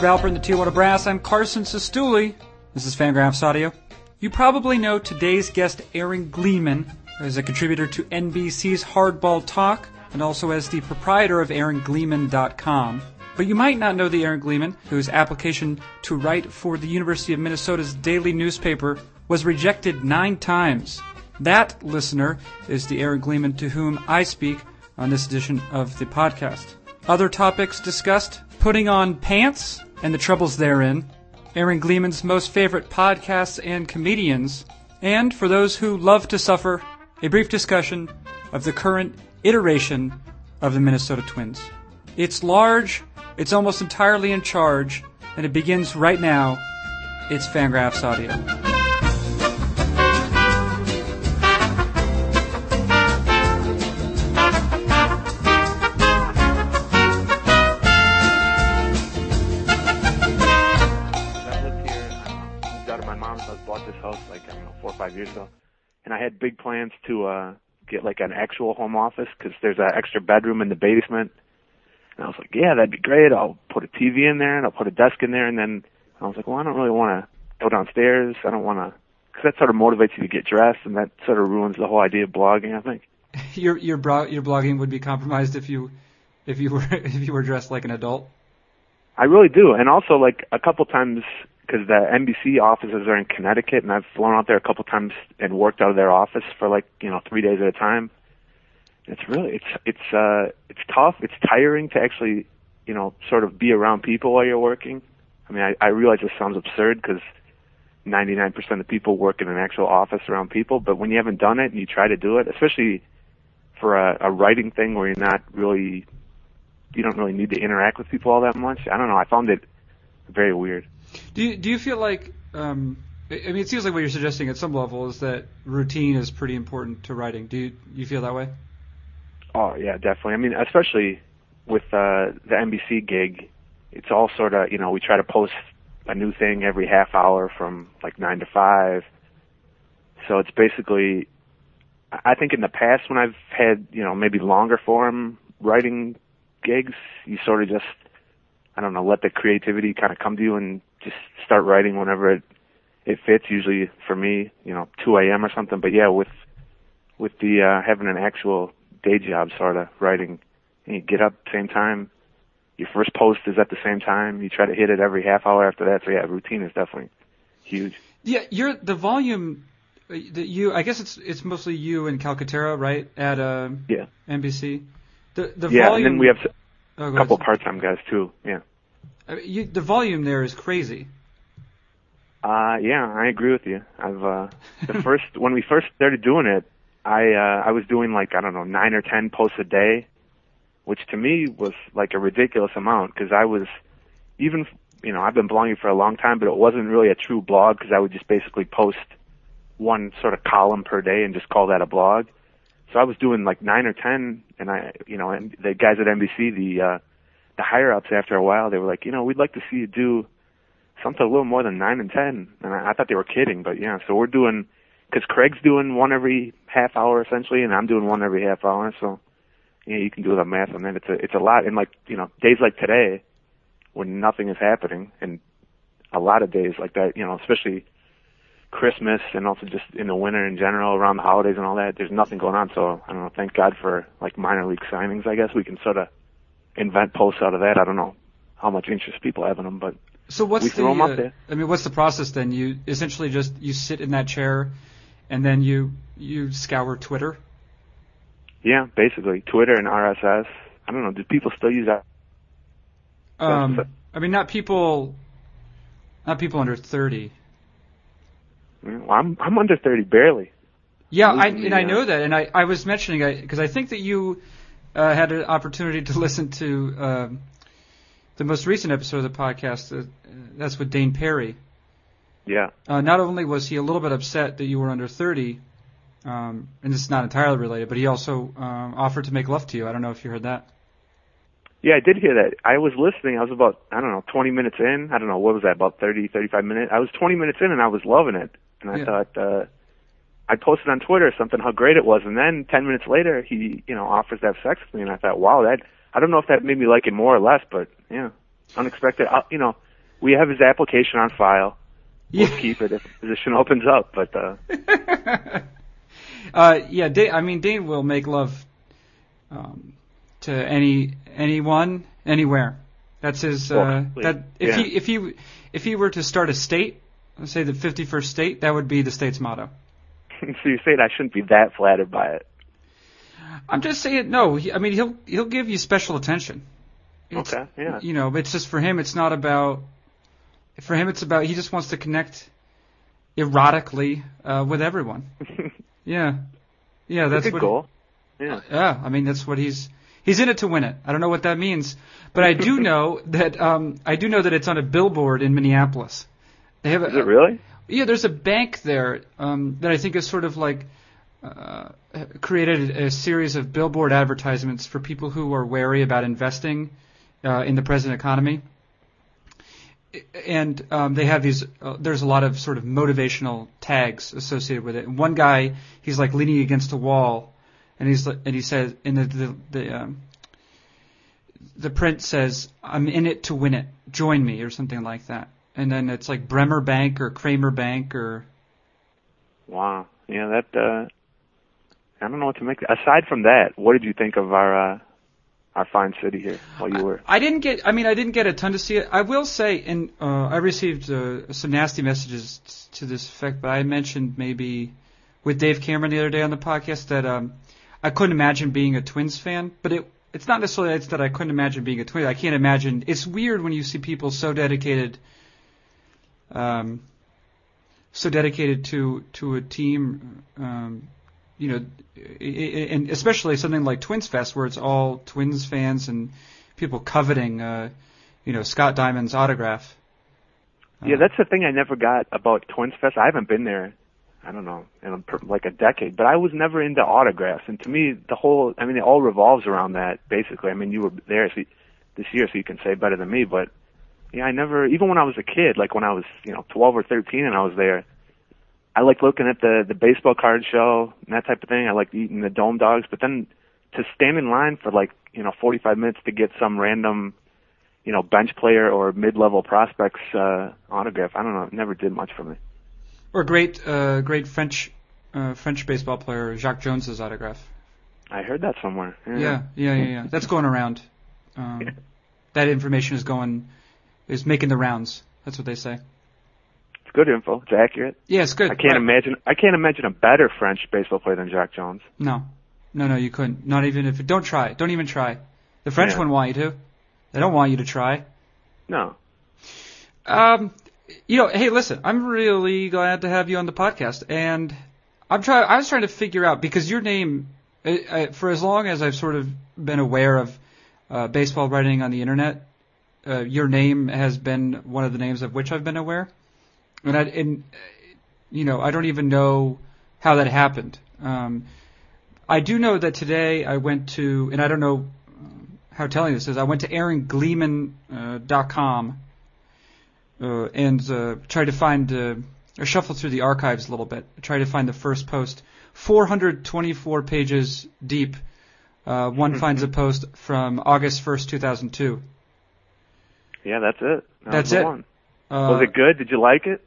Herb Alpert in the Tijuana Brass. I'm Carson Cistulli. This is Fangraphs Audio. You probably know today's guest, Aaron Gleeman, as a contributor to NBC's Hardball Talk and also as the proprietor of AaronGleeman.com. But you might not know the Aaron Gleeman, whose application to write for the University of Minnesota's daily newspaper was rejected nine times. That listener is the Aaron Gleeman to whom I speak on this edition of the podcast. Other topics discussed putting on pants and the troubles therein, Aaron Gleeman's most favorite podcasts and comedians, and for those who love to suffer, a brief discussion of the current iteration of the Minnesota Twins. It's large, it's almost entirely in charge, and it begins right now. It's Fangraphs Audio. Five years ago. And I had big plans to, uh, get like an actual home office because there's an extra bedroom in the basement. And I was like, yeah, that'd be great. I'll put a TV in there and I'll put a desk in there. And then I was like, well, I don't really want to go downstairs. I don't want to, because that sort of motivates you to get dressed and that sort of ruins the whole idea of blogging, I think. Your your bro- your blogging would be compromised if you if you were if you were dressed like an adult. I really do. And also, like, a couple times, because the NBC offices are in Connecticut, and I've flown out there a couple times and worked out of their office for, like, you know, three days at a time. It's really, it's, it's, uh, it's tough. It's tiring to actually, you know, sort of be around people while you're working. I mean, I, I realize this sounds absurd because 99% of people work in an actual office around people, but when you haven't done it and you try to do it, especially for a, a writing thing where you're not really you don't really need to interact with people all that much. I don't know. I found it very weird. Do you do you feel like um, I mean it seems like what you're suggesting at some level is that routine is pretty important to writing. Do you you feel that way? Oh yeah, definitely. I mean, especially with uh, the NBC gig, it's all sort of you know we try to post a new thing every half hour from like nine to five. So it's basically, I think in the past when I've had you know maybe longer form writing gigs, you sort of just, I don't know, let the creativity kind of come to you and just start writing whenever it it fits. Usually for me, you know, 2 a.m. or something. But yeah, with with the uh, having an actual day job, sort of writing, and you get up same time. Your first post is at the same time. You try to hit it every half hour after that. So yeah, routine is definitely huge. Yeah, you're the volume uh, that you. I guess it's it's mostly you and Calcaterra, right? At uh, Yeah. NBC. The the yeah, volume. and then we have s- oh, a couple part-time guys too. Yeah. I mean, you, the volume there is crazy. Uh, yeah, I agree with you. I've uh, the first when we first started doing it, I uh, I was doing like I don't know nine or ten posts a day, which to me was like a ridiculous amount because I was even you know I've been blogging for a long time, but it wasn't really a true blog because I would just basically post one sort of column per day and just call that a blog. So I was doing like nine or ten, and I you know and the guys at NBC the uh, the higher ups after a while they were like you know we'd like to see you do something a little more than nine and ten. And I, I thought they were kidding, but yeah. So we're doing because Craig's doing one every half hour essentially, and I'm doing one every half hour. So yeah, you can do the math on that. It's a it's a lot. And like you know, days like today, when nothing is happening, and a lot of days like that, you know, especially Christmas and also just in the winter in general, around the holidays and all that. There's nothing going on. So I don't know. Thank God for like minor league signings. I guess we can sort of invent posts out of that. I don't know how much interest people have in them, but So what's We the? throw 'em up uh. I mean, what's the process then? You essentially just you sit in that chair, and then you you scour Twitter. Yeah, basically Twitter and RSS. I don't know. Do people still use that? Um, I mean, not people, not people under thirty. Well, I'm I'm under thirty, barely. Yeah, I, and I know that, and I, I was mentioning because I think that you uh, had an opportunity to listen to um, the most recent episode of the podcast. Uh, that's with Dayn Perry. Yeah. Uh, not only was he a little bit upset that you were under 30, um, and this is not entirely related, but he also um, offered to make love to you. I don't know if you heard that. Yeah, I did hear that. I was listening. I was about I don't know, 20 minutes in. I don't know what was that about 30, 35 minutes. I was 20 minutes in and I was loving it. And I Yeah. thought uh I posted on Twitter or something how great it was, and then 10 minutes later he you know offers to have sex with me, and I thought, wow, that I don't know if that made me like it more or less, but yeah, unexpected. I, you know, we have his application on file. We'll Yeah. keep it if the position opens up. But uh, uh, yeah, Dayn, I mean Dayn will make love um, to any anyone anywhere. That's his. Uh, Well, that if yeah. he if he if he were to start a state, let's say the 51st state, that would be the state's motto. so you say I shouldn't be that flattered by it. I'm just saying no. He, I mean he'll he'll give you special attention. It's- Okay, yeah. You know, it's just for him. It's not about. For him, it's about he just wants to connect erotically uh, with everyone. Yeah, yeah, that's Good what. goal. Yeah. Yeah, I mean that's what he's he's in it to win it. I don't know what that means, but I do know that um, I do know that it's on a billboard in Minneapolis. They have a, Is it really? Yeah, there's a bank there um, that I think is sort of like uh, created a series of billboard advertisements for people who are wary about investing uh, in the present economy. And um, they have these. Uh, there's a lot of sort of motivational tags associated with it. And one guy, he's like leaning against a wall, and he's and he says, in the the the, um, the print says, "I'm in it to win it. Join me," or something like that. And then it's like Bremer Bank or Kramer Bank or Wow. Yeah, that. uh I don't know what to make. Aside from that, what did you think of our uh our fine city here while you were? I didn't get. I mean, I didn't get a ton to see it. I will say, and uh, I received uh, some nasty messages t- to this effect. But I mentioned maybe with Dave Cameron the other day on the podcast that um, I couldn't imagine being a Twins fan. But it it's not necessarily it's that I couldn't imagine being a Twins. I can't imagine. It's weird when you see people so dedicated. Um, so dedicated to to a team, um, you know, and especially something like Twins Fest, where it's all Twins fans and people coveting, uh, you know, Scott Diamond's autograph. Yeah, that's the thing I never got about Twins Fest. I haven't been there. I don't know, in like a decade, but I was never into autographs. And to me, the whole, I mean, it all revolves around that, basically. I mean, you were there so you, this year, so you can say better than me, but yeah, I never, even when I was a kid, like when I was, you know, 12 or 13 and I was there, I liked looking at the, the baseball card show and that type of thing. I liked eating the dome dogs, but then to stand in line for like, you know, 45 minutes to get some random, you know, bench player or mid-level prospects, uh, autograph, I don't know, it never did much for me. Or great, uh, great French, uh, French baseball player Jacque Jones's autograph. I heard that somewhere. Yeah. Yeah, yeah, yeah, yeah. That's going around. Um, that information is going, is making the rounds. That's what they say. It's good info. It's accurate. Yeah, it's good. I can't Right. imagine. I can't imagine a better French baseball player than Jacque Jones. No, no, no, you couldn't. Not even if. Don't try. Don't even try. The French Yeah. wouldn't want you to. They don't want you to try. No. Um, you know, hey, listen, I'm really glad to have you on the podcast, and I'm trying. I was trying to figure out because your name, uh, uh, for as long as I've sort of been aware of uh, baseball writing on the internet, uh, your name has been one of the names of which I've been aware, and I, and uh, you know, I don't even know how that happened. Um, I do know that today I went to, and I don't know um, how telling this is. I went to AaronGleeman.com. Uh, dot com, uh, and uh, tried to find, uh, or shuffle through the archives a little bit. tried to find the first post, 424 pages deep. Uh, one finds a post from August 1st, 2002. Yeah, that's it. That That's it. One. Uh, Was it good? Did you like it?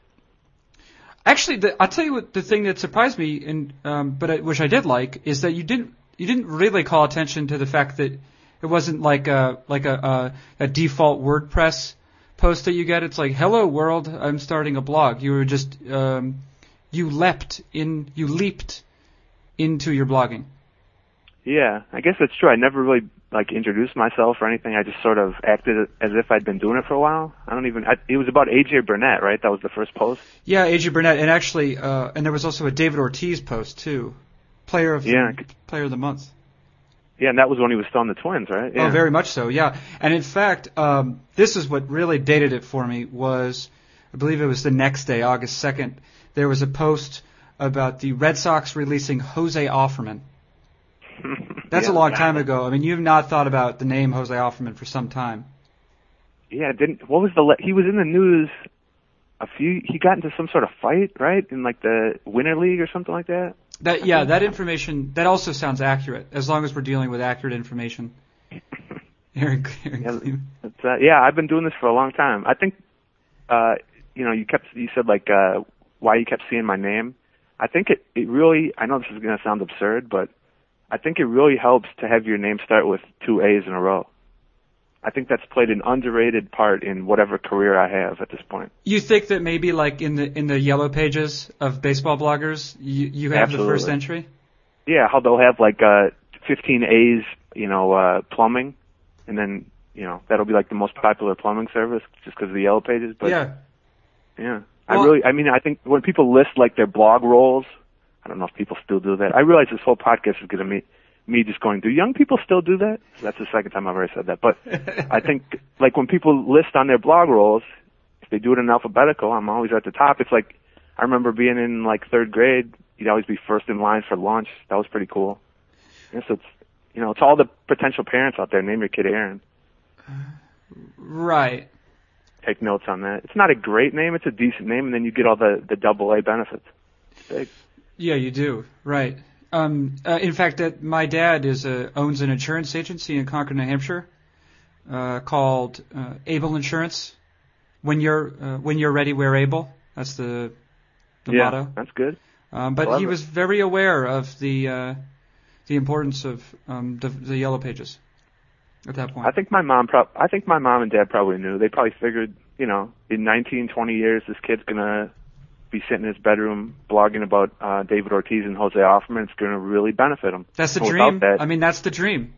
Actually, the, I'll tell you what the thing that surprised me, and um, but I, which I did like, is that you didn't you didn't really call attention to the fact that it wasn't like a like a a, a default WordPress post that you get. It's like, "Hello world, I'm starting a blog." You were just um, you leapt in, you leaped into your blogging. Yeah, I guess that's true. I never really like introduce myself or anything. I just sort of acted as if I'd been doing it for a while. I don't even. I, it was about AJ Burnett, right? That was the first post. Yeah, AJ Burnett, and actually, uh, and there was also a David Ortiz post too, player of Yeah. the, player of the month. Yeah, and that was when he was still on the Twins, right? Yeah. Oh, very much so. Yeah, and in fact, um, this is what really dated it for me. Was I believe it was the next day, August second. There was a post about the Red Sox releasing Jose Offerman. That's Yeah. a long time ago. I mean, you've not thought about the name Jose Offerman for some time. Yeah, didn't. What was the? Le- he was in the news. A few. He got into some sort of fight, right? In like the Winter League or something like that. That yeah, that information that also sounds accurate as long as we're dealing with accurate information. Aaron, Aaron Yeah. Uh, yeah, I've been doing this for a long time. I think uh, you know, you kept you said like uh, why you kept seeing my name. I think it it really. I know this is going to sound absurd, but I think it really helps to have your name start with two A's in a row. I think that's played an underrated part in whatever career I have at this point. You think that maybe like in the in the yellow pages of baseball bloggers, you you have Absolutely. the first entry? Yeah, how they'll have like uh 15 A's, you know, uh plumbing, and then you know that'll be like the most popular plumbing service just because of the yellow pages. But yeah. Yeah. Well- I really, I mean, I think when people list like their blog roles, I don't know if people still do that. I realize this whole podcast is going to me, me just going, do young people still do that? That's the second time I've ever said that. But I think like when people list on their blog roles, if they do it in alphabetical, I'm always at the top. It's like, I remember being in like third grade, you'd always be first in line for lunch. That was pretty cool. And so it's, you know, it's all the potential parents out there. Name your kid Aaron. Right. Take notes on that. It's not a great name. It's a decent name, and then you get all the the double A benefits. It's big. Yeah, you do. Right. Um, uh, in fact, that my dad is a, owns an insurance agency in Concord, New Hampshire, uh, called uh, Able Insurance. When you're uh, when you're ready, we're able. That's the the yeah, motto. that's good. Um, but he it. was very aware of the uh, the importance of um, the, the yellow pages at that point. I think my mom prob I think my mom and dad probably knew. They probably figured, you know, in 19, 20 years, this kid's gonna be sitting in his bedroom blogging about uh, David Ortiz and Jose Offerman. It's gonna really benefit him. that's the without dream. That, I mean, that's the dream.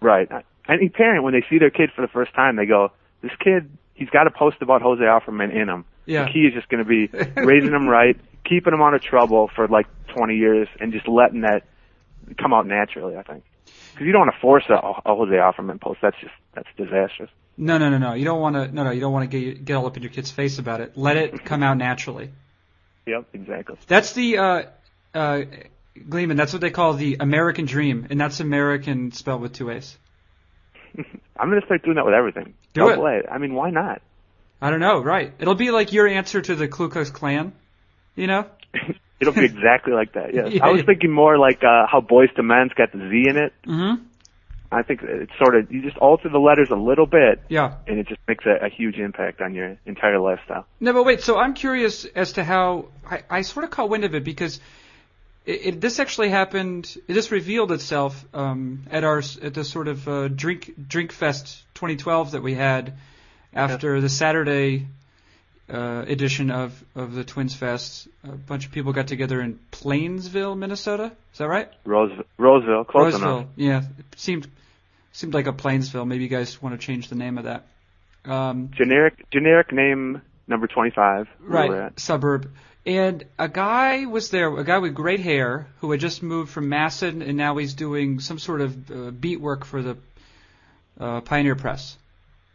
right. Any parent, when they see their kid for the first time, they go, "This kid, he's got a post about Jose Offerman in him." Yeah. The key is just going to be raising him right, keeping him out of trouble for like 20 years, and just letting that come out naturally. I think because you don't want to force a, a Jose Offerman post. That's just that's disastrous. No, no, no, no. You don't want to. No, no. You don't want to get get all up in your kid's face about it. Let it come out naturally. Yep, exactly. That's the uh, uh, Gleeman. That's what they call the American dream, and that's American spelled with two A's. I'm going to start doing that with everything. Do Double A. I mean, why not? I don't know. Right? It'll be like your answer to the Ku Klux Klan. You know? It'll be exactly like that. Yes. Yeah. I was thinking more like uh, how Boyz II Men's got the Z in it. Mm-hmm. I think it's sort of you just alter the letters a little bit, Yeah. and it just makes a, a huge impact on your entire lifestyle. No, but wait. So I'm curious as to how I, I sort of caught wind of it because it, it, this actually happened. This revealed itself um, at our at the sort of uh, drink drink fest 2012 that we had after the Saturday uh, edition of of the Twins Fest. A bunch of people got together in Plainsville, Minnesota. Is that right? Rose, Roseville, close Roseville. enough. Yeah, it seemed seemed like a Plainsville. Maybe you guys want to change the name of that. Um, Generic, generic name number 25. right suburb and a guy was there a guy with great hair who had just moved from MASN and now he's doing some sort of uh, beat work for the uh, Pioneer Press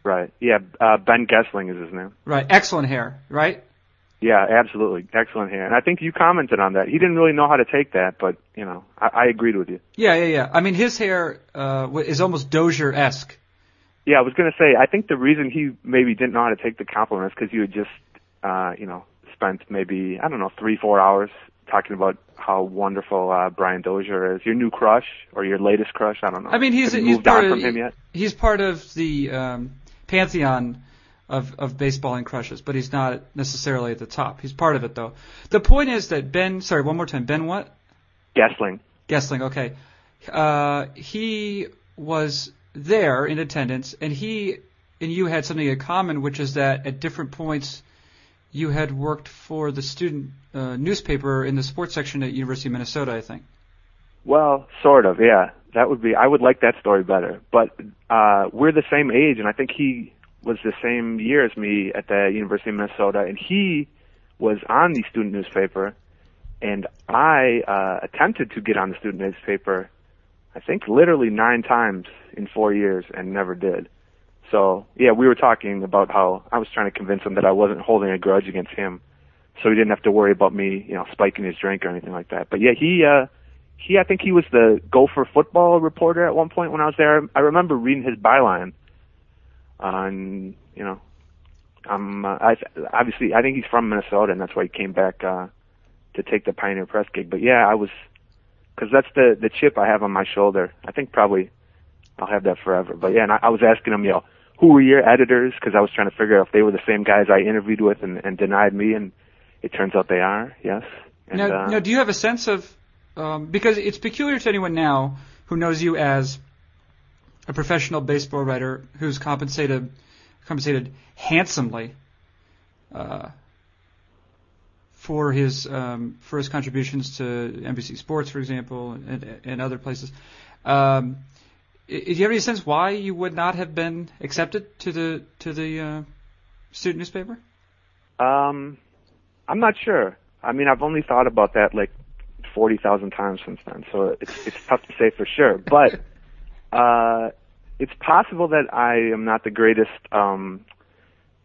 Right. Yeah. Uh, ben Goessling is his name. right excellent hair right Yeah, absolutely. Excellent hair. And I think you commented on that. He didn't really know how to take that, but, you know, I, I agreed with you. yeah yeah yeah I mean his hair uh, is almost Dozier esque Yeah, I was going to say, I think the reason he maybe didn't know how to take the compliment is because you had just, uh, you know, spent maybe, I don't know, three, four hours talking about how wonderful uh, Brian Dozier is. Your new crush or your latest crush? I don't know. I mean he's he's moved part on of from him yet? he's part of the um, pantheon of, of baseball and crushes, but he's not necessarily at the top. He's part of it though. The point is that Ben, sorry, one more time, Ben what? Goessling. Goessling, okay. Uh, he was there in attendance, and he and you had something in common, which is that at different points you had worked for the student uh, newspaper in the sports section at University of Minnesota, I think. Well, sort of, yeah. That would be. I would like that story better. But uh, we're the same age, and I think he was the same year as me at the University of Minnesota, and he was on the student newspaper, and I uh, attempted to get on the student newspaper. I think literally nine times in four years, and never did. So yeah, we were talking about how I was trying to convince him that I wasn't holding a grudge against him, so he didn't have to worry about me, you know, spiking his drink or anything like that. But yeah, he. uh he I think he was the Gopher football reporter at one point when I was there. I remember reading his byline. Uh, and you know, um, uh, I obviously I think he's from Minnesota and that's why he came back uh to take the Pioneer Press gig. But yeah, I was because that's the the chip I have on my shoulder. I think probably I'll have that forever. But yeah, and I, I was asking him, you know, who were your editors? Because I was trying to figure out if they were the same guys I interviewed with and, and denied me, and it turns out they are. Yes. And, now, uh, now, do you have a sense of um, because it's peculiar to anyone now who knows you as a professional baseball writer who's compensated compensated handsomely uh, for his um, for his contributions to NBC Sports, for example, and, and other places. Um, do you have any sense why you would not have been accepted to the to the uh, student newspaper? Um, I'm not sure. I mean, I've only thought about that like forty thousand times since then, so it's it's tough to say for sure. But uh, it's possible that I am not the greatest, um,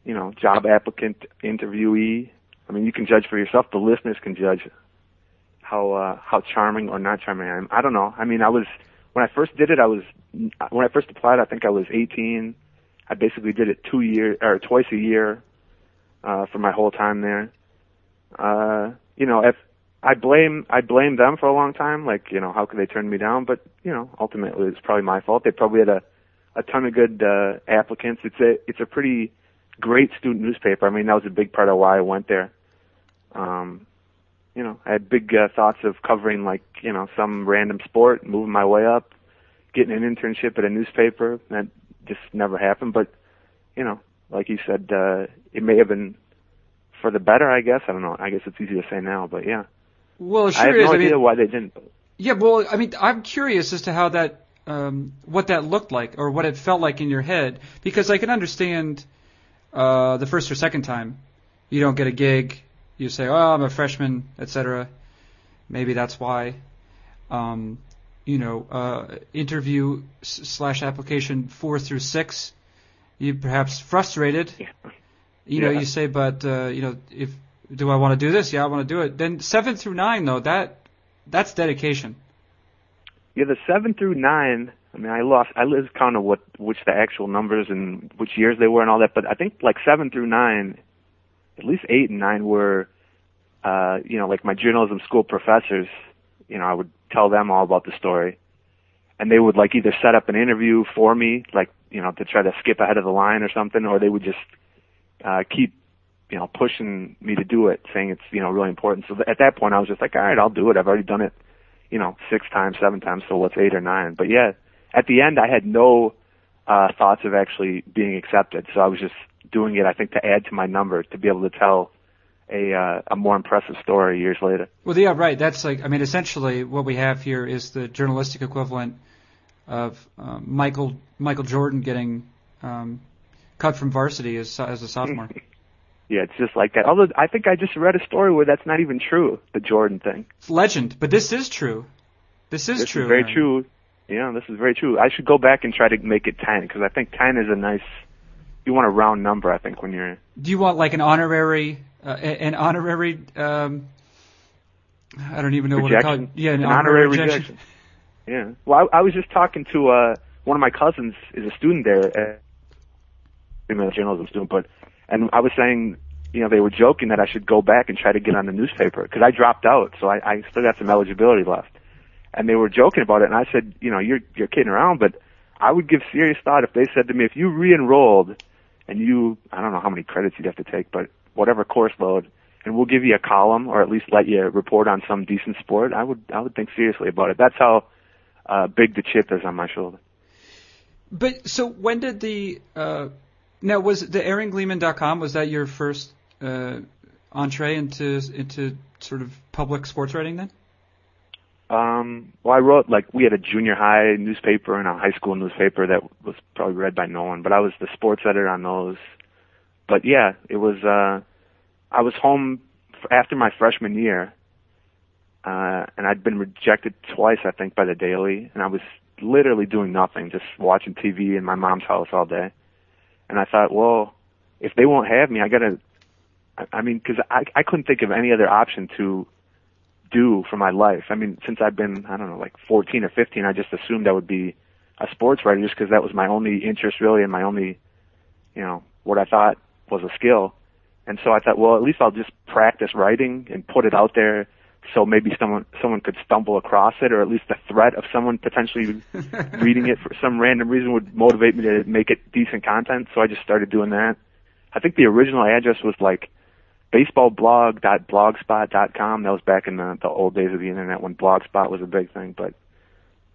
you know, job applicant interviewee. I mean, you can judge for yourself. The listeners can judge how uh, how charming or not charming I am. I don't know. I mean, I was when I first did it. I was when I first applied. I think I was 18. I basically did it two years or twice a year uh, for my whole time there. Uh, you know, if I blame I blame them for a long time, like you know, how could they turn me down? But you know, ultimately it's probably my fault. They probably had a a ton of good uh, applicants. It's a it's a pretty great student newspaper. I mean, that was a big part of why I went there. Um, you know, I had big uh, thoughts of covering like you know some random sport, moving my way up, getting an internship at a newspaper. That just never happened. But you know, like you said, uh, it may have been for the better. I guess I don't know. I guess it's easy to say now, but yeah. Well, sure I have is. no I idea mean, why they didn't. yeah. Well, I mean, I'm curious as to how that, um, what that looked like, or what it felt like in your head, because I can understand uh, the first or second time you don't get a gig, you say, "Oh, I'm a freshman," etc. Maybe that's why. Um, you know, uh, interview slash application four through six, you perhaps frustrated. Yeah. You know, Yeah. you say, but uh, you know, if do I want to do this? Yeah, I want to do it. Then seven through nine, though, that that's dedication. Yeah, the seven through nine. I mean, I lost. I lose count of what which the actual numbers and which years they were and all that. But I think like seven through nine, at least eight and nine were, uh, you know, like my journalism school professors. You know, I would tell them all about the story, and they would like either set up an interview for me, like you know, to try to skip ahead of the line or something, or they would just uh, keep you know pushing me to do it, saying it's you know really important. So th- at that point, I was just like, all right, I'll do it. I've already done it you know, six times, seven times, so what's eight or nine? But yeah, at the end, I had no uh, thoughts of actually being accepted, so I was just doing it, I think, to add to my number to be able to tell a uh, a more impressive story years later. Well, yeah, right. That's like, I mean, essentially, what we have here is the journalistic equivalent of um, Michael Michael Jordan getting um, cut from varsity as as a sophomore. Yeah, it's just like that. Although I think I just read a story where that's not even true, the Jordan thing. It's legend, but this is true. This is this true. is very Aaron. true. Yeah, this is very true. I should go back and try to make it ten because I think ten is a nice. You want a round number, I think, when you're. Do you want like an honorary, uh, an honorary? Um, I don't even know what to call it. Yeah, an, An honorary rejection. Yeah. Well, I, I was just talking to uh one of my cousins is a student there, uh, I'm a journalism student, but and I was saying, you know, they were joking that I should go back and try to get on the newspaper because I dropped out, so I, I still got some eligibility left. And they were joking about it, and I said, you know, you're you're kidding around, but I would give serious thought if they said to me, if you re-enrolled and you, I don't know how many credits you'd have to take, but whatever course load, and we'll give you a column or at least let you report on some decent sport, I would I would think seriously about it. That's how uh, big the chip is on my shoulder. But so when did the uh, now was the AaronGleeman.com was that your first uh, entree into into sort of public sports writing then? Um, well, I wrote like we had a junior high newspaper and a high school newspaper that was probably read by no one, but I was the sports editor on those. But yeah, it was. uh I was home after my freshman year, uh, and I'd been rejected twice, I think, by the Daily, and I was literally doing nothing, just watching TV in my mom's house all day. And I thought, well, if they won't have me, I gotta. I, mean, because I I couldn't think of any other option to do for my life. I mean, since I've been, I don't know, like 14 or 15, I just assumed I would be a sports writer just because that was my only interest really and my only, you know, what I thought was a skill. And so I thought, well, at least I'll just practice writing and put it out there so maybe someone someone could stumble across it, or at least the threat of someone potentially reading it for some random reason would motivate me to make it decent content. So I just started doing that. I think the original address was like baseballblog.blogspot.com. That was back in the, the old days of the internet when blogspot was a big thing. But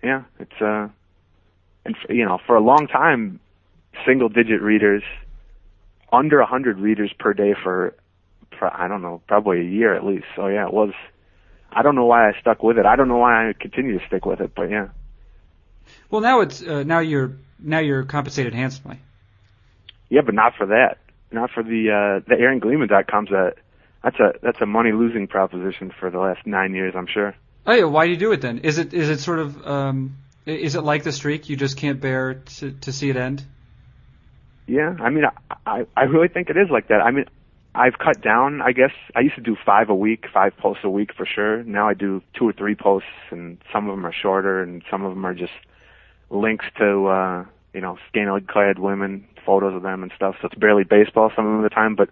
yeah, it's uh, and f- you know, for a long time, single digit readers, under a hundred readers per day for, for I don't know, probably a year at least. So yeah, it was. I don't know why I stuck with it. I don't know why I continue to stick with it, but yeah. Well, now it's uh, now you're now you're compensated handsomely. Yeah, but not for that. Not for the uh the Aaron Gleeman.com's a that's a that's a money losing proposition for the last nine years, I'm sure. Oh yeah, why do you do it then? Is it is it sort of um, is it like the streak? You just can't bear to to see it end. Yeah, I mean, I, I I really think it is like that. I mean, I've cut down. I guess I used to do five a week, five posts a week for sure. Now I do two or three posts, and some of them are shorter, and some of them are just links to uh, you know scantily clad women, photos of them and stuff. So it's barely baseball some of the time, but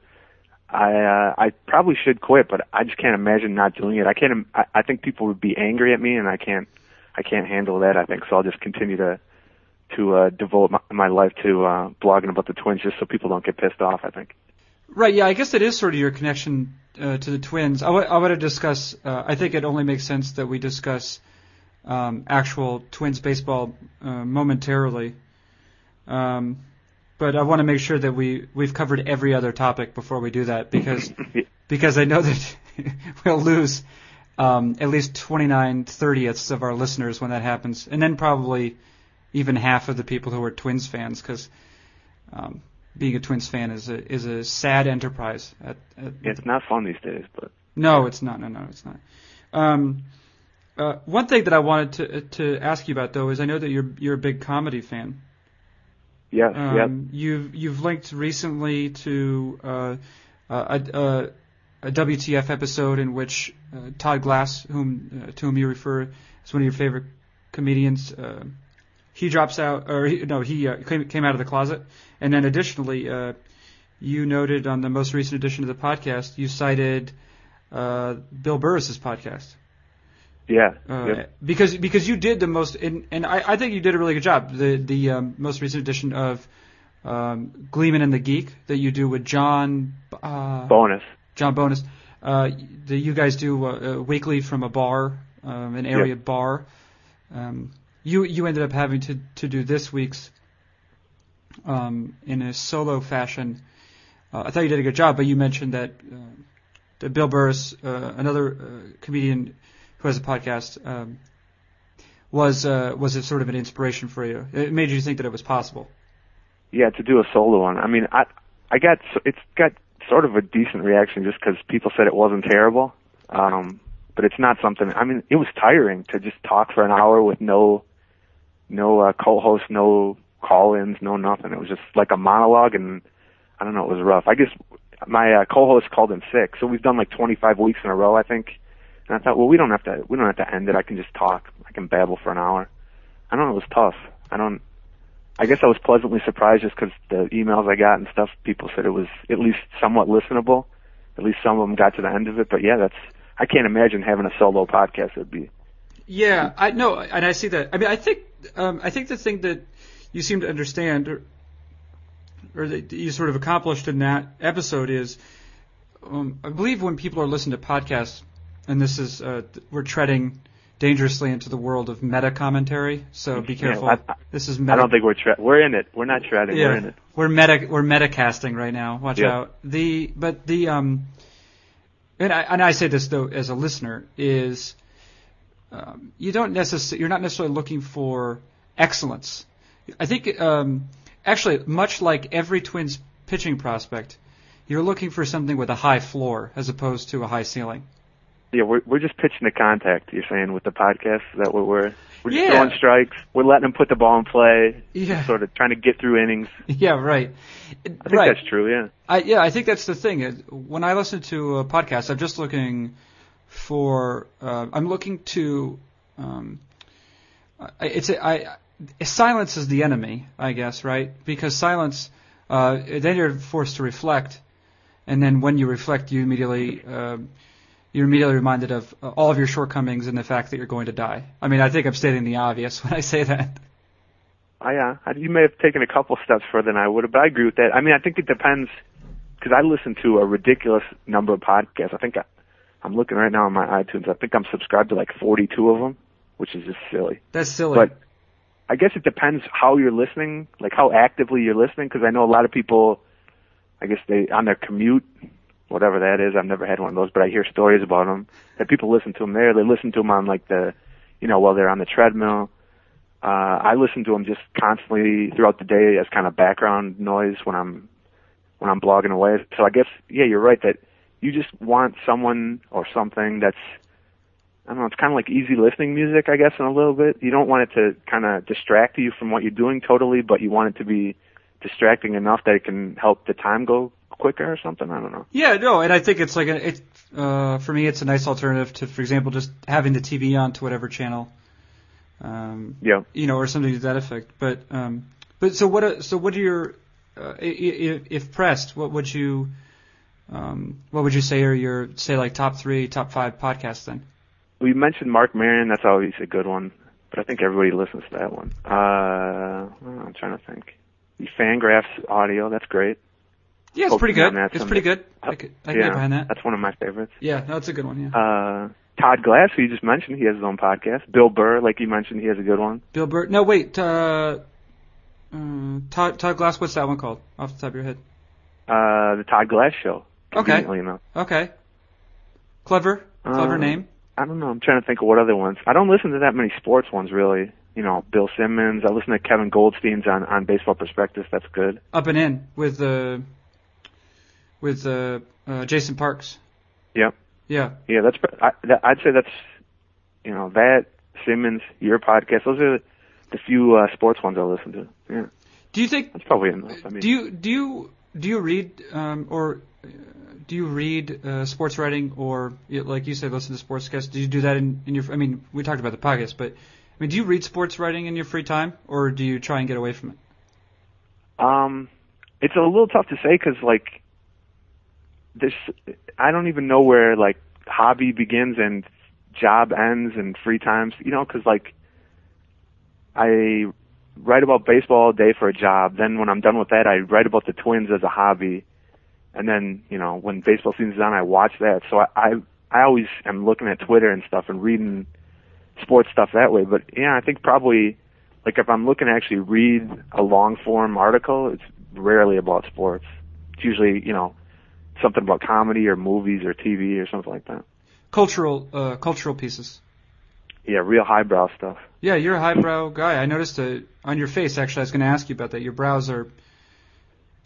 I uh, I probably should quit, but I just can't imagine not doing it. I can't. I, I think people would be angry at me, and I can't. I can't handle that. I think so. I'll just continue to to uh, devote my, my life to uh, blogging about the Twins, just so people don't get pissed off. I think. Right. Yeah. I guess it is sort of your connection uh, to the Twins. I, w- I want to discuss. Uh, I think it only makes sense that we discuss um, actual Twins baseball uh, momentarily. Um, but I want to make sure that we we've covered every other topic before we do that because because I know that we'll lose um, at least 29 thirtieths of our listeners when that happens, and then probably even half of the people who are Twins fans because um, being a Twins fan is a is a sad enterprise. At, at It's not fun these days, but no, it's not. No, no, it's not. Um, uh, one thing that I wanted to to ask you about though is I know that you're you're a big comedy fan. yes, Um, yep. You've you've linked recently to uh, a, a, a WTF episode in which uh, Todd Glass, whom uh, to whom you refer as one of your favorite comedians, uh, he drops out, or he, no, he uh, came, came out of the closet, and then additionally, uh, you noted on the most recent edition of the podcast, you cited uh, Bill Burr's podcast. Yeah. Uh, yep. because because you did the most and, and I, I think you did a really good job. The the um, most recent edition of um, Gleeman and the Geek that you do with John uh, Bonnes. John Bonnes. Uh, that you guys do uh, uh, weekly from a bar, um, an area bar. Um, you you ended up having to to do this week's um, in a solo fashion. Uh, I thought you did a good job, but you mentioned that, uh, that Bill Burr, uh, another uh, comedian who has a podcast, um, was uh, was it sort of an inspiration for you? It made you think that it was possible. Yeah, to do a solo one. I mean, I I got it's got sort of a decent reaction just because people said it wasn't terrible. Um, but it's not something. I mean, it was tiring to just talk for an hour with no no uh, co-host, no call-ins, no nothing. It was just like a monologue, and I don't know. It was rough. I guess my uh, co-host called in sick, so we've done like 25 weeks in a row, I think. And I thought, well, we don't have to. We don't have to end it. I can just talk. I can babble for an hour. I don't know. It was tough. I don't. I guess I was pleasantly surprised just because the emails I got and stuff. People said it was at least somewhat listenable. At least some of them got to the end of it. But yeah, that's. I can't imagine having a solo podcast. It'd be. Yeah, I know, and I see that. I mean, I think um, I think the thing that you seem to understand, or, or that you sort of accomplished in that episode is, um, I believe when people are listening to podcasts, and this is uh, we're treading dangerously into the world of meta commentary, so be Yeah, careful. I- I- this is meta. I don't think we're tre- we're in it. We're not treading. yeah, We're in it. we're meta we're metacasting right now. Watch Yeah. out. The but the um, and I and I say this though as a listener is, um, you don't necessarily you're not necessarily looking for excellence. I think um, actually much like every Twins pitching prospect, you're looking for something with a high floor as opposed to a high ceiling. Yeah, we're we're just pitching the contact. You're saying with the podcast Is that what we're we're just Yeah. throwing strikes. We're letting them put the ball in play. Yeah. Sort of trying to get through innings. Yeah, right. I think right. that's true. Yeah. I, yeah, I think that's the thing. When I listen to a podcast, I'm just looking for. Uh, I'm looking to. Um, it's a, I, silence is the enemy, I guess, right? Because silence, uh, then you're forced to reflect, and then when you reflect, you immediately. Uh, you're immediately reminded of uh, all of your shortcomings and the fact that you're going to die. I mean, I think I'm stating the obvious when I say that. I, uh, you may have taken a couple steps further than I would have, but I agree with that. I mean, I think it depends because I listen to a ridiculous number of podcasts. I think I, I'm looking right now on my iTunes. I think I'm subscribed to like 42 of them, which is just silly. That's silly. But I guess it depends how you're listening, like how actively you're listening, because I know a lot of people, I guess they on their commute, whatever that is. I've never had one of those, but I hear stories about them. That people listen to them there. They listen to them on like the, you know, while they're on the treadmill. Uh, I listen to them just constantly throughout the day as kind of background noise when I'm when I'm blogging away. So I guess yeah, you're right that you just want someone or something that's I don't know, it's kind of like easy listening music, I guess, in a little bit. You don't want it to kind of distract you from what you're doing totally, but you want it to be distracting enough that it can help the time go quicker or something. I don't know. yeah, no, and I think it's like a, it uh, for me, it's a nice alternative to, for example, just having the TV on to whatever channel. Um, Yeah. you know, or something to that effect. But um, but so what? are- So what are your uh, i- i- if pressed, what would you um, what would you say are your say like top three, top five podcasts then? We mentioned Marc Maron. That's always a good one, but I think everybody listens to that one. Uh, I'm trying to think. The Fangraphs audio. That's great. Yeah, it's pretty good. It's pretty good. I could, I can yeah, get behind that. That's one of my favorites. Yeah, no, that's a good one. Yeah. Uh, Todd Glass, who you just mentioned, he has his own podcast. Bill Burr, like you mentioned, he has a good one. Bill Burr. No, wait. Uh, uh, Todd Todd Glass. What's that one called? Off the top of your head. Uh, the Todd Glass Show. Okay. enough. Okay. Clever. Clever Uh, name. I don't know. I'm trying to think of what other ones. I don't listen to that many sports ones really. You know, Bill Simmons. I listen to Kevin Goldstein's on on Baseball Prospectus. That's good. Up and in with uh, with uh, uh, Jason Parks. Yep. Yeah. Yeah, that's. I, that, I'd say that's. You know that Simmons, your podcast. Those are the few uh, sports ones I listen to. Yeah, Do you think? that's probably enough. I mean, Do you do you do you read um, or do you read uh, sports writing or like you said, listen to sportscasts? Do you do that in, in your? I mean, we talked about the podcast, but I mean, do you read sports writing in your free time, or do you try and get away from it? Um, it's a little tough to say because like this, I don't even know where like hobby begins and job ends and free times. You know, because like I write about baseball all day for a job. Then when I'm done with that, I write about the Twins as a hobby. And then you know when baseball season's on, I watch that. So I I, I always am looking at Twitter and stuff and reading sports stuff that way. But yeah, I think probably like if I'm looking to actually read a long form article, it's rarely about sports. It's usually, you know, something about comedy or movies or TV or something like that. Cultural uh, cultural pieces. Yeah, real highbrow stuff. Yeah, you're a highbrow guy. I noticed uh on your face. Actually, I was going to ask you about that. Your brows are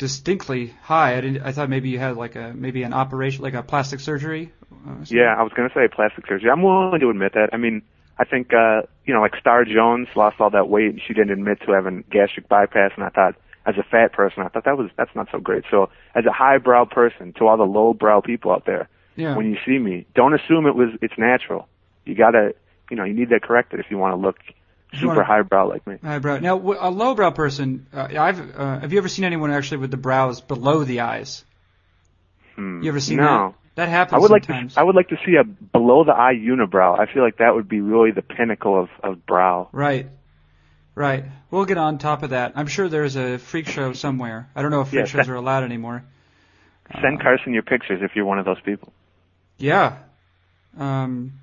distinctly high. I didn't. I thought maybe you had like a maybe an operation, like a plastic surgery. Uh. Yeah, I was gonna say plastic surgery. I'm willing to admit that. I mean, I think uh, you know, like Star Jones lost all that weight and she didn't admit to having gastric bypass and I thought as a fat person, I thought that was that's not so great. So as a highbrow person, to all the lowbrow people out there, Yeah. when you see me, don't assume it was it's natural. You gotta you know, you need that corrected if you want to look super highbrow like me. Highbrow. Now, a lowbrow person. Uh, I've. Uh, have you ever seen anyone actually with the brows below the eyes? Hmm. You ever seen no. that? That happens I would like to. I would like to see a below the eye unibrow. I feel like that would be really the pinnacle of of brow. Right. Right. We'll get on top of that. I'm sure there's a freak show somewhere. I don't know if freak Yeah, shows that- are allowed anymore. Send Uh, Carson your pictures if you're one of those people. Yeah. Um,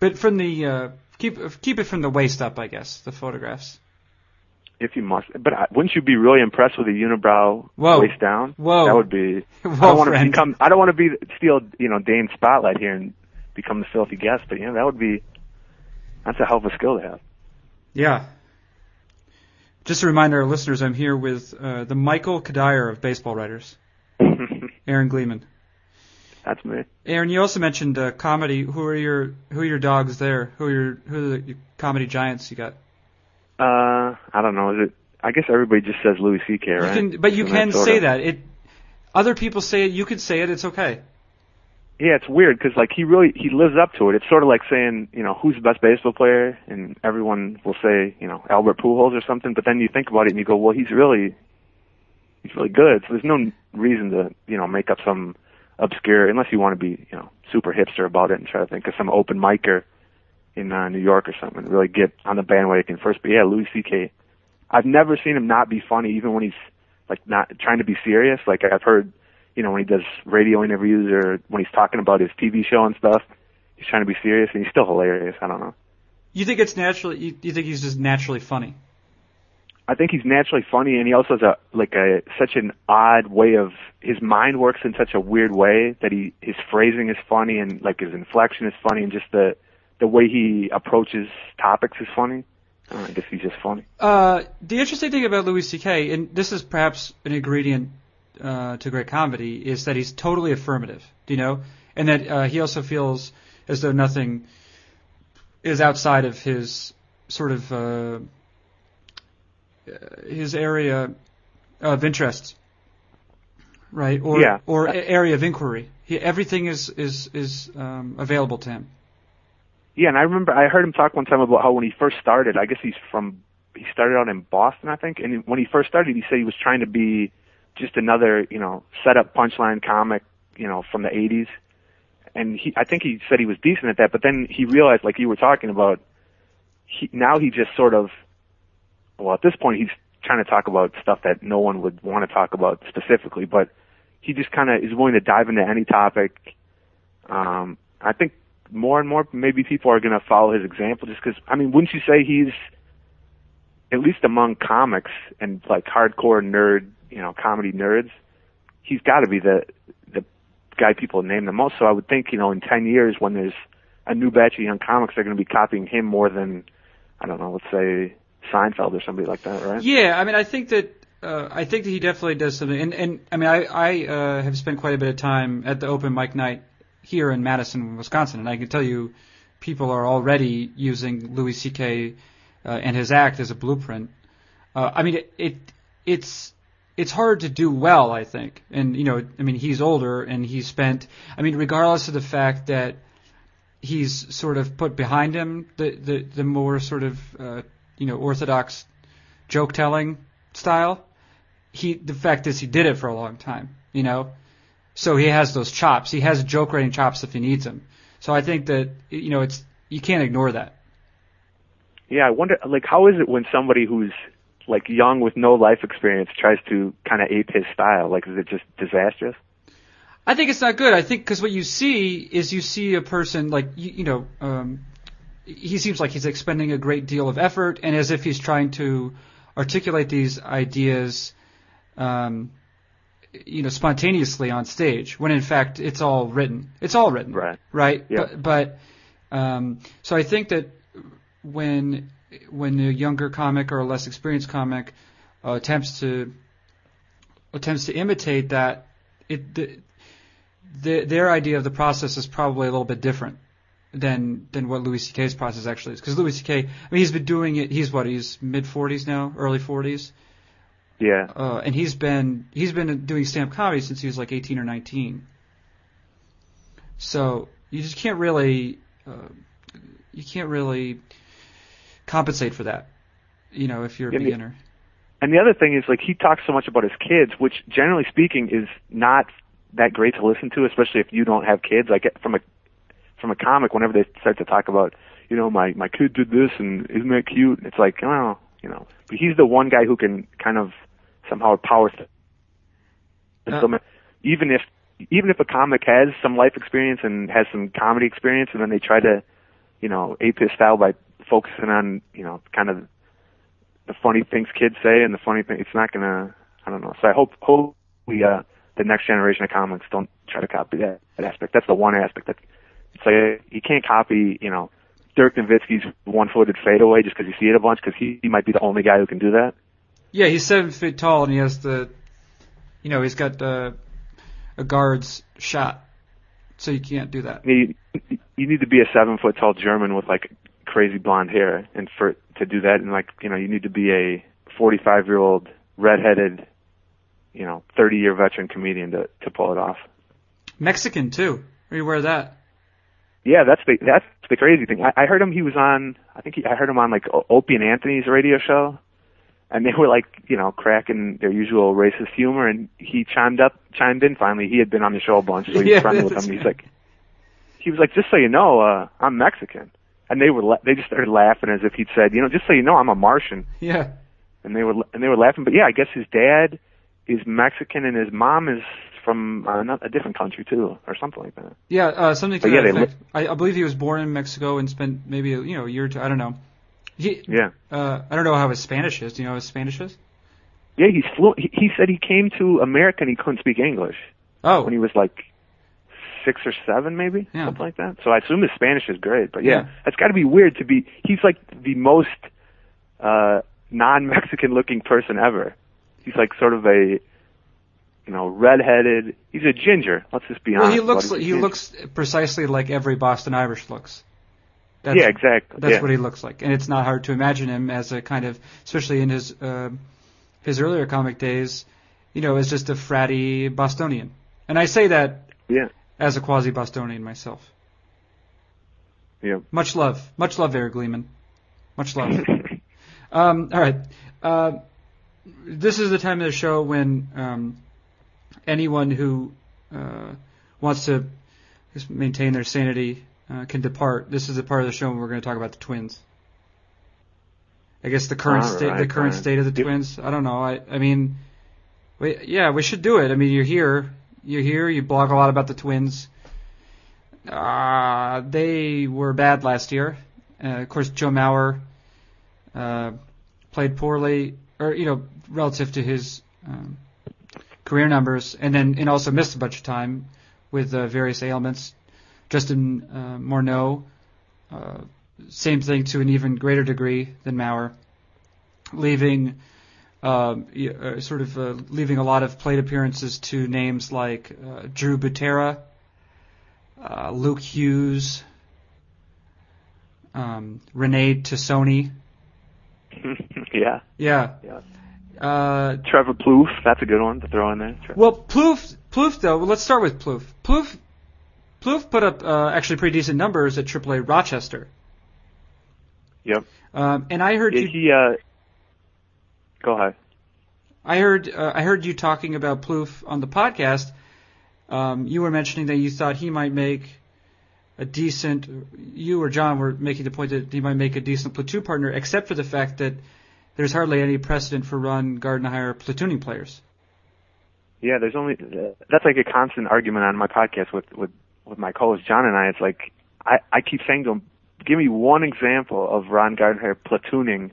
but from the uh, keep keep it from the waist up, I guess. The photographs. If you must, but I, wouldn't you be really impressed with a unibrow Whoa. waist down? Whoa. That would be. I don't want to become. I don't want to be steal you know Dayn's spotlight here and become the filthy guest. But you know that would be. That's a hell of a skill to have. Yeah. Just to remind our listeners, I'm here with uh, the Michael Kadire of baseball writers, Aaron Gleeman. That's me. Aaron, you also mentioned uh, comedy. Who are your who are your dogs there? Who are your who are the comedy giants you got? Uh, I don't know. Is it? I guess everybody just says Louis C.K. Right? You can, but you can say of- that. It. Other people say it. You could say it. It's okay. Yeah, it's weird because like he really he lives up to it. It's sort of like saying you know who's the best baseball player, and everyone will say you know Albert Pujols or something. But then you think about it and you go, well, he's really he's really good. So there's no reason to you know make up some obscure, unless you want to be, you know, super hipster about it and try to think of some open micer in uh, New York or something. Really get on the bandwagon first. But yeah, Louis C.K. I've never seen him not be funny, even when he's like not trying to be serious. Like I've heard, you know, when he does radio interviews or when he's talking about his TV show and stuff, he's trying to be serious and he's still hilarious. I don't know. You think it's naturally? You, you think he's just naturally funny? I think he's naturally funny, and he also has a like a such an odd way of his mind works in such a weird way that he his phrasing is funny and like his inflection is funny and just the the way he approaches topics is funny. Uh, I guess he's just funny. Uh, the interesting thing about Louis C.K. and this is perhaps an ingredient uh, to great comedy is that he's totally affirmative. Do you know? And that uh, he also feels as though nothing is outside of his sort of uh, his area of interest, right? Or Yeah. or area of inquiry. He, everything is is is um, available to him. Yeah, and I remember I heard him talk one time about how when he first started, I guess he's from he started out in Boston, I think, and when he first started, he said he was trying to be just another, you know, set up punchline comic, you know, from the 80s. And he I think he said he was decent at that, but then he realized like you were talking about he now he just sort of well, at this point he's trying to talk about stuff that no one would want to talk about specifically, but he just kind of is willing to dive into any topic. Um, I think more and more maybe people are going to follow his example just because, I mean, wouldn't you say he's, at least among comics and like hardcore nerd, you know, comedy nerds, he's got to be the, the guy people name the most. So I would think, you know, in 10 years when there's a new batch of young comics, they're going to be copying him more than, I don't know, let's say Seinfeld or somebody like that, right? Yeah, I mean, I think that uh, I think that he definitely does something. And and I mean, I I uh, have spent quite a bit of time at the open mic night here in Madison, Wisconsin, and I can tell you, people are already using Louis C.K. Uh, and his act as a blueprint. Uh, I mean, it, it it's it's hard to do well, I think. And you know, I mean, he's older and he's spent. I mean, regardless of the fact that he's sort of put behind him the the, the more sort of uh, you know orthodox joke telling style. He the fact is he did it for a long time, you know. So he has those chops. He has joke writing chops if he needs them. So I think that you know it's you can't ignore that. Yeah, I wonder, like, how is it when somebody who's like young with no life experience tries to kind of ape his style? Like, is it just disastrous? I think it's not good. I think because what you see is you see a person like you, you know um, he seems like he's expending a great deal of effort and as if he's trying to articulate these ideas um, you know spontaneously on stage when in fact it's all written it's all written Right. right Yeah. but, but um, so I think that when when a younger comic or a less experienced comic uh, attempts to attempts to imitate that it the, the, their idea of the process is probably a little bit different than than what Louis C.K.'s process actually is. Because Louis C.K. I mean, he's been doing it. He's what? He's mid 40s now, early 40s, Yeah. uh, and he's been he's been doing stand-up comedy since he was like 18 or 19. So you just can't really uh, you can't really compensate for that. You know, if you're a the- beginner. And the other thing is, like, he talks so much about his kids, which generally speaking is not that great to listen to, especially if you don't have kids. Like, from a from a comic, whenever they start to talk about, you know, my my kid did this and isn't that cute? It's like, oh, you know, but he's the one guy who can kind of somehow power through. Uh. even if even if a comic has some life experience and has some comedy experience, and then they try to, you know, ape his style by focusing on, you know, kind of the funny things kids say and the funny thing. It's not gonna. I don't know. So I hope hope we uh the next generation of comics don't try to copy that, that aspect. That's the one aspect that it's like you can't copy. You know, Dirk Nowitzki's one-footed fadeaway just because you see it a bunch because he, he might be the only guy who can do that. Yeah, he's seven feet tall and he has the, you know, he's got uh, a guard's shot, so you can't do that. You, you need to be a seven foot tall German with like crazy blonde hair, and for to do that, and like you know, you need to be a 45 year old redheaded, you know, 30 year veteran comedian to to pull it off. Mexican too. Where you wear that? Yeah, that's the that's the crazy thing. I, I heard him. He was on. I think he, I heard him on like Opie and Anthony's radio show, and they were like, you know, cracking their usual racist humor, and he chimed up, chimed in finally. He had been on the show a bunch, so he was Yeah, friendly with them. He's like, he was like, just so you know, uh, I'm Mexican, and they were, la- they just started laughing as if he'd said, you know, just so you know, I'm a Martian, Yeah. and they were, and they were laughing. But yeah, I guess his dad is Mexican, and his mom is from uh, not a different country too, or something like that. Yeah, uh, something to But yeah, that they effect. I, I believe he was born in Mexico and spent maybe a, you know a year or two. I don't know. He, Yeah. uh, I don't know how his Spanish is. Do you know how his Spanish is? Yeah, he's fluent. He, he said he came to America and he couldn't speak English Oh, when he was like six or seven, maybe Yeah. something like that. So I assume his Spanish is great. But yeah, Yeah. it's got to be weird to be. He's like the most uh non-Mexican looking person ever. He's like sort of a you know redheaded. He's a ginger. Let's just be well, honest. he looks a he ginger. looks precisely like every Boston Irish looks. That's, yeah, exactly. That's yeah. what he looks like, and it's not hard to imagine him as a kind of, especially in his uh, his earlier comic days, you know, as just a fratty Bostonian. And I say that Yeah. as a quasi Bostonian myself. Yeah. Much love, much love, Eric Gleeman. Much love. Um, all right. Uh, this is the time of the show when um, anyone who uh, wants to just maintain their sanity uh, can depart. This is the part of the show when we're going to talk about the twins. I guess the current All state, the current fine. state of the Yep. twins. I don't know. I, I mean, we, yeah, we should do it. I mean, you're here, you're here. You blog a lot about the twins. Uh, they were bad last year. Uh, of course, Joe Mauer uh, played poorly, or you know, relative to his um, career numbers, and then and also missed a bunch of time with uh, various ailments. Justin uh, Morneau, uh, same thing to an even greater degree than Mauer, leaving um, uh, sort of uh, leaving a lot of plate appearances to names like uh, Drew Butera, uh, Luke Hughes, um, Rene Tosoni. yeah. Yeah. Yeah. Uh, Trevor Plouffe, that's a good one to throw in there. Tre- well, Plouffe, Plouffe though. Let's start with Plouffe. Plouffe, Plouffe put up uh, actually pretty decent numbers at AAA Rochester. Yep. Um, and I heard Yeah, you. he uh go ahead. I heard uh, I heard you talking about Plouffe on the podcast. Um, you were mentioning that you thought he might make a decent. You or John were making the point that he might make a decent platoon partner, except for the fact that there's hardly any precedent for Ron Gardenhire platooning players. Yeah, there's only that's like a constant argument on my podcast with with with my co-host John and I. It's like I I keep saying to him, give me one example of Ron Gardenhire platooning,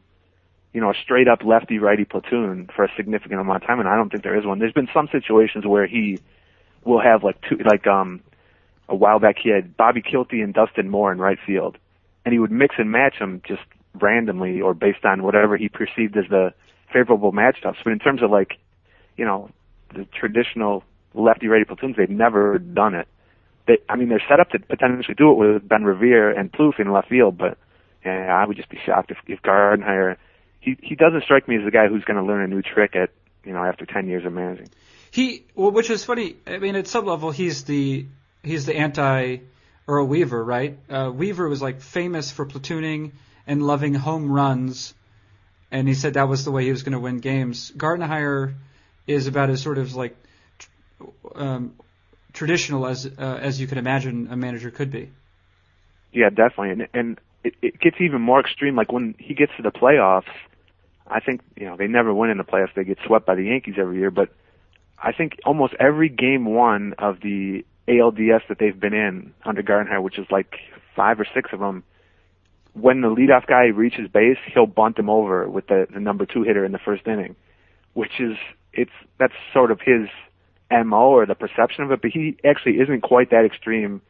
you know, a straight up lefty righty platoon for a significant amount of time, and I don't think there is one. There's been some situations where he will have like two like um a while back he had Bobby Kielty and Dustan Mohr in right field, and he would mix and match them just randomly or based on whatever he perceived as the favorable matchups. But in terms of like, you know, the traditional lefty righty platoons, they've never done it. They, I mean, they're set up to potentially do it with Ben Revere and Plouffe in left field, but yeah, I would just be shocked if if Gardenhire. He he doesn't strike me as the guy who's going to learn a new trick at you know after ten years of managing. He, well, which is funny. I mean, at some level, he's the he's the anti Earl Weaver, right? Uh, Weaver was like famous for platooning and loving home runs, and he said that was the way he was going to win games. Gardenhire is about as sort of like um, traditional as uh, as you can imagine a manager could be. Yeah, definitely, and and it, it gets even more extreme. Like when he gets to the playoffs, I think you know they never win in the playoffs. They get swept by the Yankees every year, but I think almost every game one of the ALDS that they've been in under Gardenhire, which is like five or six of them, when the leadoff guy reaches base, he'll bunt him over with the, the number two hitter in the first inning, which is it's that's sort of his mo or the perception of it. But he actually isn't quite that extreme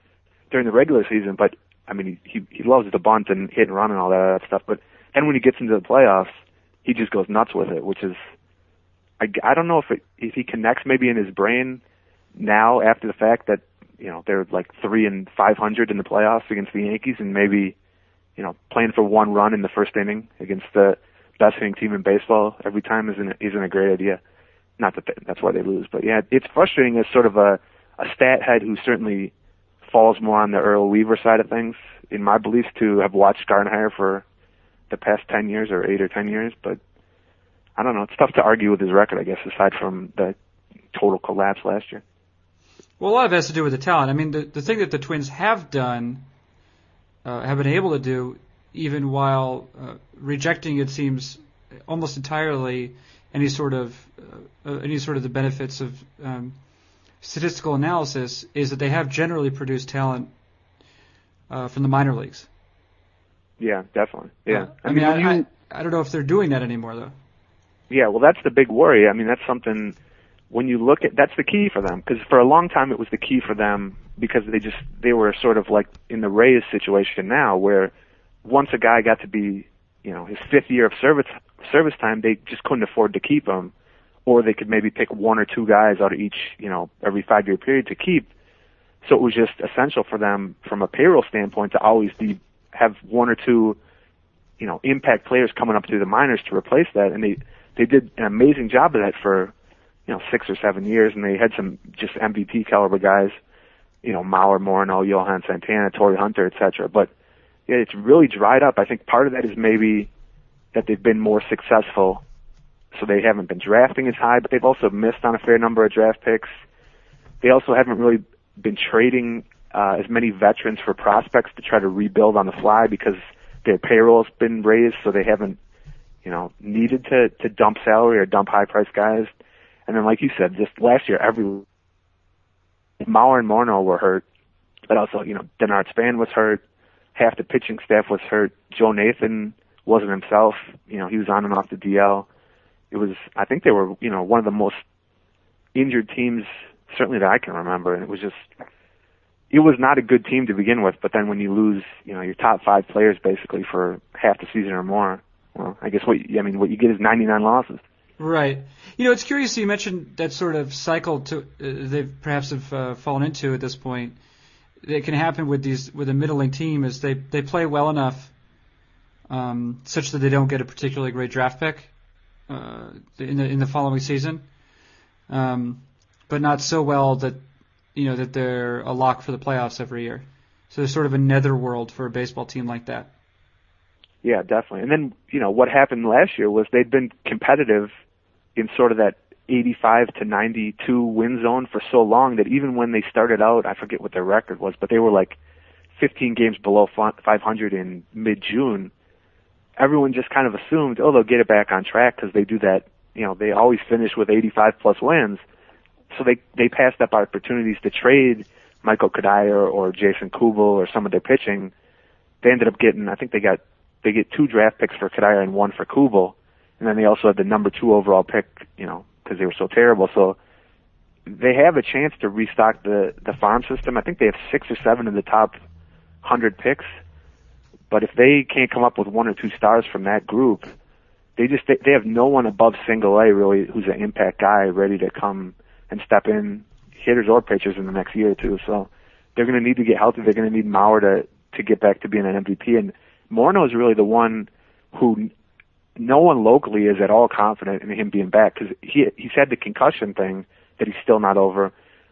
during the regular season. But I mean, he he, loves the bunt and hit and run and all that stuff. But then when he gets into the playoffs, he just goes nuts with it, which is I, I don't know if it, if he connects maybe in his brain now after the fact that you know they're like three and five hundred in the playoffs against the Yankees, and maybe you know playing for one run in the first inning against the best hitting team in baseball every time isn't isn't a great idea. Not that that's why they lose, but yeah, it's frustrating as sort of a a stat head who certainly falls more on the Earl Weaver side of things, in my beliefs, to have watched Gardenhire for the past ten years or eight or ten years, but I don't know. It's tough to argue with his record, I guess, aside from the total collapse last year. Well, a lot of it has to do with the talent. I mean, the the thing that the Twins have done, uh, have been able to do, even while uh, rejecting, it seems, almost entirely any sort of uh, uh, any sort of the benefits of um, statistical analysis, is that they have generally produced talent uh, from the minor leagues. Yeah, definitely. Yeah. Uh, I, mean, I, you, I, I don't know if they're doing that anymore though. Yeah, well, that's the big worry. I mean, that's something when you look at that's the key for them because for a long time it was the key for them because they just they were sort of like in the Rays situation now where once a guy got to be you know his fifth year of service service time they just couldn't afford to keep him. Or they could maybe pick one or two guys out of each you know every five year period to keep. So it was just essential for them from a payroll standpoint to always be have one or two you know impact players coming up through the minors to replace that. And they they did an amazing job of that for you know six or seven years, and they had some just MVP caliber guys, you know Mauer, Morneau, Johan Santana, Torii Hunter, etc. But yeah, it's really dried up. I think part of that is maybe that they've been more successful, so they haven't been drafting as high, but they've also missed on a fair number of draft picks. They also haven't really been trading uh, as many veterans for prospects to try to rebuild on the fly because their payroll's been raised, so they haven't, you know, needed to to dump salary or dump high price guys. And then, like you said, just last year, every Mauer and Morneau were hurt, but also, you know, Denard Span was hurt. Half the pitching staff was hurt. Joe Nathan wasn't himself. You know, he was on and off the DL. It was, I think they were, you know, one of the most injured teams, certainly that I can remember. And it was just, it was not a good team to begin with. But then when you lose, you know, your top five players basically for half the season or more, well, I guess what I mean, what you get is 99 losses. Right. You know, it's curious. You mentioned that sort of cycle to uh, they perhaps have uh, fallen into at this point. It can happen with these with a middling team is they they play well enough, um, such that they don't get a particularly great draft pick uh, in the in the following season, um, but not so well that you know that they're a lock for the playoffs every year. So there's sort of a netherworld for a baseball team like that. Yeah, definitely. And then, you know, what happened last year was they'd been competitive in sort of that 85 to 92 win zone for so long that even when they started out, I forget what their record was, but they were like 15 games below 500 in mid-June. Everyone just kind of assumed, oh, they'll get it back on track because they do that. You know, they always finish with 85 plus wins. So they they passed up opportunities to trade Michael Cuddyer or Jason Kubel or some of their pitching. They ended up getting, I think they got they get two draft picks for Cuddyer and one for Kubel and then they also had the number two overall pick, you know, because they were so terrible. So they have a chance to restock the the farm system. I think they have six or seven of the top hundred picks, but if they can't come up with one or two stars from that group, they just they, they have no one above single A really who's an impact guy ready to come and step in, hitters or pitchers in the next year or two. So they're going to need to get healthy. They're going to need Mauer to to get back to being an MVP, and Morneau is really the one who no one locally is at all confident in him being back because he he's had the concussion thing that he's still not over,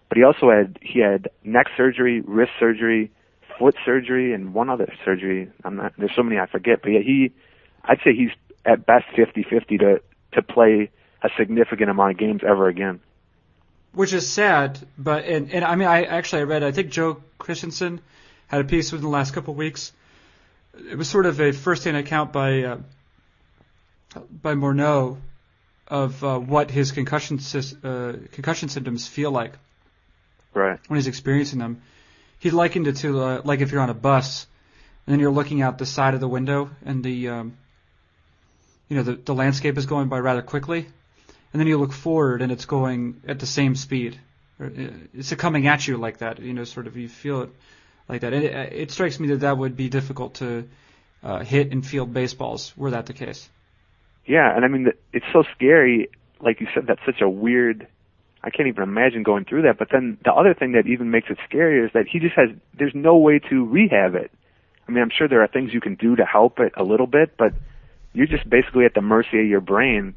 but he also had he had neck surgery, wrist surgery, foot surgery, and one other surgery. I'm not there's so many I forget, but yeah, he I'd say he's at best 50-50 to to play a significant amount of games ever again. Which is sad, but and and I mean I actually I read I think Joe Christensen had a piece within the last couple of weeks. It was sort of a first-hand account by. Uh, by Morneau of uh, what his concussion uh, concussion symptoms feel like. Right. When he's experiencing them, he likened it to uh, like if you're on a bus and then you're looking out the side of the window and the um, you know the the landscape is going by rather quickly, and then you look forward and it's going at the same speed. Uh, it's coming at you like that. You know, sort of you feel it like that. It, it strikes me that that would be difficult to uh, hit and field baseballs were that the case. Yeah, and I mean, it's so scary. Like you said, that's such a weird. I can't even imagine going through that. But then the other thing that even makes it scarier is that he just has. There's no way to rehab it. I mean, I'm sure there are things you can do to help it a little bit, but you're just basically at the mercy of your brain.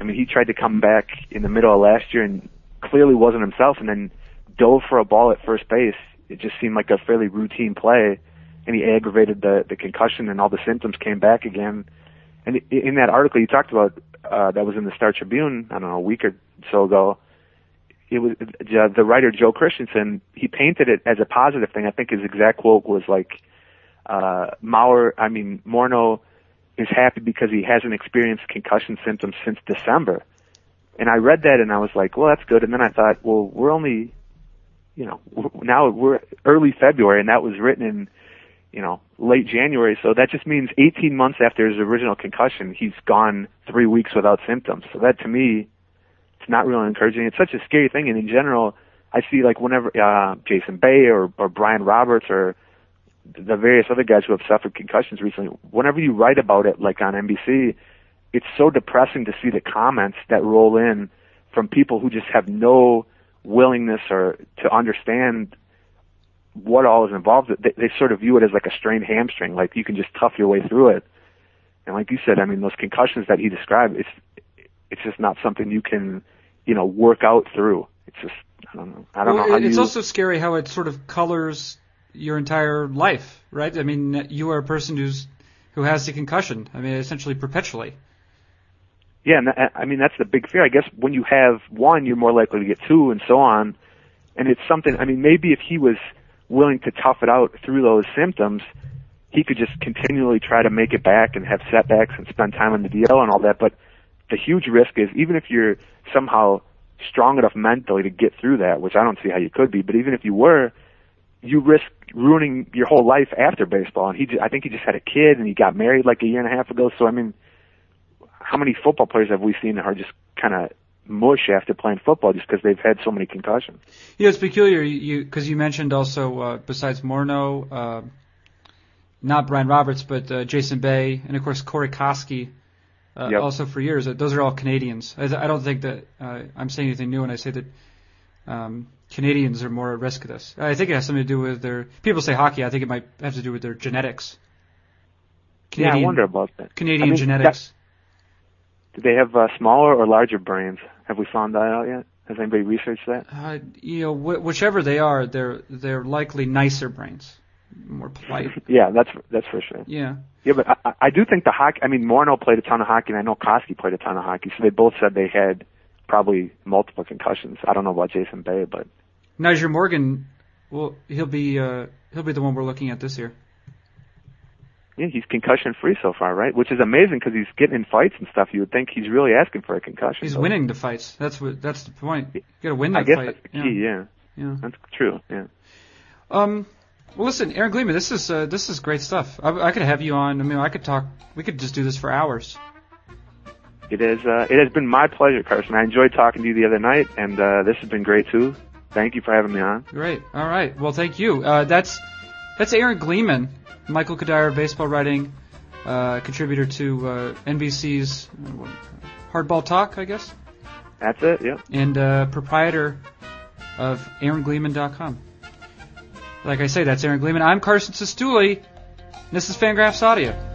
I mean, he tried to come back in the middle of last year and clearly wasn't himself, and then dove for a ball at first base. It just seemed like a fairly routine play, and he aggravated the the concussion, and all the symptoms came back again and in that article, you talked about uh, that was in the Star Tribune, I don't know, a week or so ago, it was uh, the writer Joe Christensen. He painted it as a positive thing. I think his exact quote was like, uh, "Mauer, I mean Morneau, is happy because he hasn't experienced concussion symptoms since December." And I read that and I was like, "Well, that's good." And then I thought, "Well, we're only, you know, now we're early February, and that was written in." You know, late January. So that just means 18 months after his original concussion, he's gone three weeks without symptoms. So that to me it's not really encouraging. It's such a scary thing, and in general, I see like whenever uh, Jason Bay or or Brian Roberts or the various other guys who have suffered concussions recently, whenever you write about it, like on NBC, it's so depressing to see the comments that roll in from people who just have no willingness or to understand what all is involved. They, they sort of view it as like a strained hamstring, like you can just tough your way through it. And like you said, I mean, those concussions that he described, it's it's just not something you can you know, work out through. It's just, I don't know. I don't well, know how It's you... also scary how it sort of colors your entire life, right? I mean, you are a person who's who has the concussion. I mean, essentially perpetually. Yeah, and that, I mean that's the big fear. I guess when you have one, you're more likely to get two, and so on. And it's something. I mean, maybe if he was willing to tough it out through those symptoms, he could just continually try to make it back and have setbacks and spend time on the DL and all that. But the huge risk is even if you're somehow strong enough mentally to get through that, which I don't see how you could be, but even if you were, you risk ruining your whole life after baseball. And he, just, I think he just had a kid and he got married like a year and a half ago. So I mean, how many football players have we seen that are just kind of mush after playing football just because they've had so many concussions? Yeah, it's peculiar. You because you, mentioned also uh, besides Morneau, uh, not Brian Roberts, but uh, Jason Bay, and of course Corey Koskie uh, yep. also for years. Those are all Canadians. I, I don't think that uh, I'm saying anything new when I say that um, Canadians are more at risk of this. I think it has something to do with their. People say hockey. I think it might have to do with their genetics. Canadian, yeah, I wonder about that. Canadian I mean, genetics. That, do they have uh, smaller or larger brains? Have we found that out yet? Has anybody researched that? Uh, you know, wh- whichever they are, they're they're likely nicer brains, more polite. yeah, that's that's for sure. Yeah. Yeah, but I, I do think the hockey. I mean, Morneau played a ton of hockey, and I know Koskie played a ton of hockey. So they both said they had probably multiple concussions. I don't know about Jason Bay, but Nyjer Morgan, well, he'll be uh, he'll be the one we're looking at this year. Yeah, he's concussion free so far, right? Which is amazing because he's getting in fights and stuff. You would think he's really asking for a concussion. He's winning the fights. That's what. That's the point. You got to win that I guess fight. that's the key. Yeah. yeah. yeah. That's true. Yeah. Um, well, listen, Aaron Gleeman, this is uh, this is great stuff. I, I could have you on. I mean, I could talk. We could just do this for hours. It is. Uh, it has been my pleasure, Carson. I enjoyed talking to you the other night, and uh, this has been great too. Thank you for having me on. Great. All right. Well, thank you. Uh, that's that's Aaron Gleeman, Michael Cuddyer, baseball writing uh, contributor to uh, NBC's Hardball Talk, I guess. That's it. Yep. And uh, proprietor of AaronGleeman.com. Like I say, that's Aaron Gleeman. I'm Carson Cistulli. This is Fangraphs Audio.